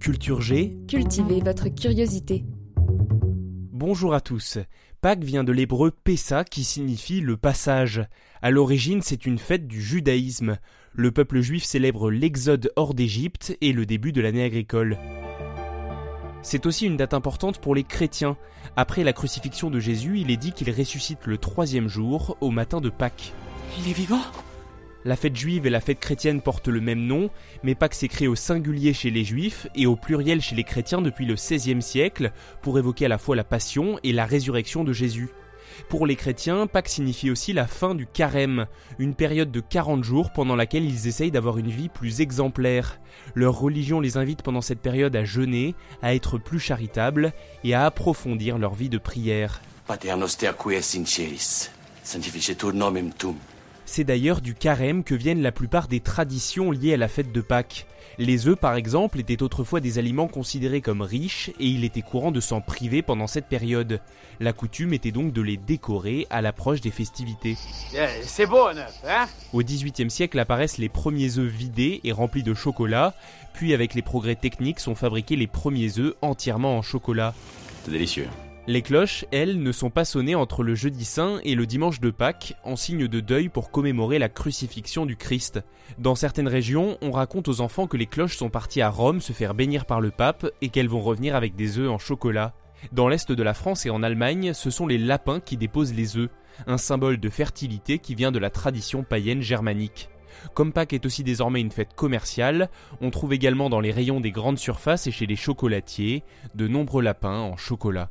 Culture G. Cultivez votre curiosité. Bonjour à tous. Pâques vient de l'hébreu Pessa qui signifie le passage. À l'origine, c'est une fête du judaïsme. Le peuple juif célèbre l'exode hors d'Égypte et le début de l'année agricole. C'est aussi une date importante pour les chrétiens. Après la crucifixion de Jésus, il est dit qu'il ressuscite le troisième jour, au matin de Pâques. Il est vivant? La fête juive et la fête chrétienne portent le même nom, mais Pâques s'écrit au singulier chez les juifs et au pluriel chez les chrétiens depuis le XVIe siècle, pour évoquer à la fois la passion et la résurrection de Jésus. Pour les chrétiens, Pâques signifie aussi la fin du carême, une période de 40 jours pendant laquelle ils essayent d'avoir une vie plus exemplaire. Leur religion les invite pendant cette période à jeûner, à être plus charitables et à approfondir leur vie de prière. C'est d'ailleurs du carême que viennent la plupart des traditions liées à la fête de Pâques. Les œufs, par exemple, étaient autrefois des aliments considérés comme riches et il était courant de s'en priver pendant cette période. La coutume était donc de les décorer à l'approche des festivités. Eh, C'est beau un œuf, hein? Au XVIIIe siècle apparaissent les premiers œufs vidés et remplis de chocolat, puis avec les progrès techniques sont fabriqués les premiers œufs entièrement en chocolat. C'est délicieux. Les cloches, elles, ne sont pas sonnées entre le jeudi saint et le dimanche de Pâques, en signe de deuil pour commémorer la crucifixion du Christ. Dans certaines régions, on raconte aux enfants que les cloches sont parties à Rome se faire bénir par le pape et qu'elles vont revenir avec des œufs en chocolat. Dans l'est de la France et en Allemagne, ce sont les lapins qui déposent les œufs, un symbole de fertilité qui vient de la tradition païenne germanique. Comme Pâques est aussi désormais une fête commerciale, on trouve également dans les rayons des grandes surfaces et chez les chocolatiers de nombreux lapins en chocolat.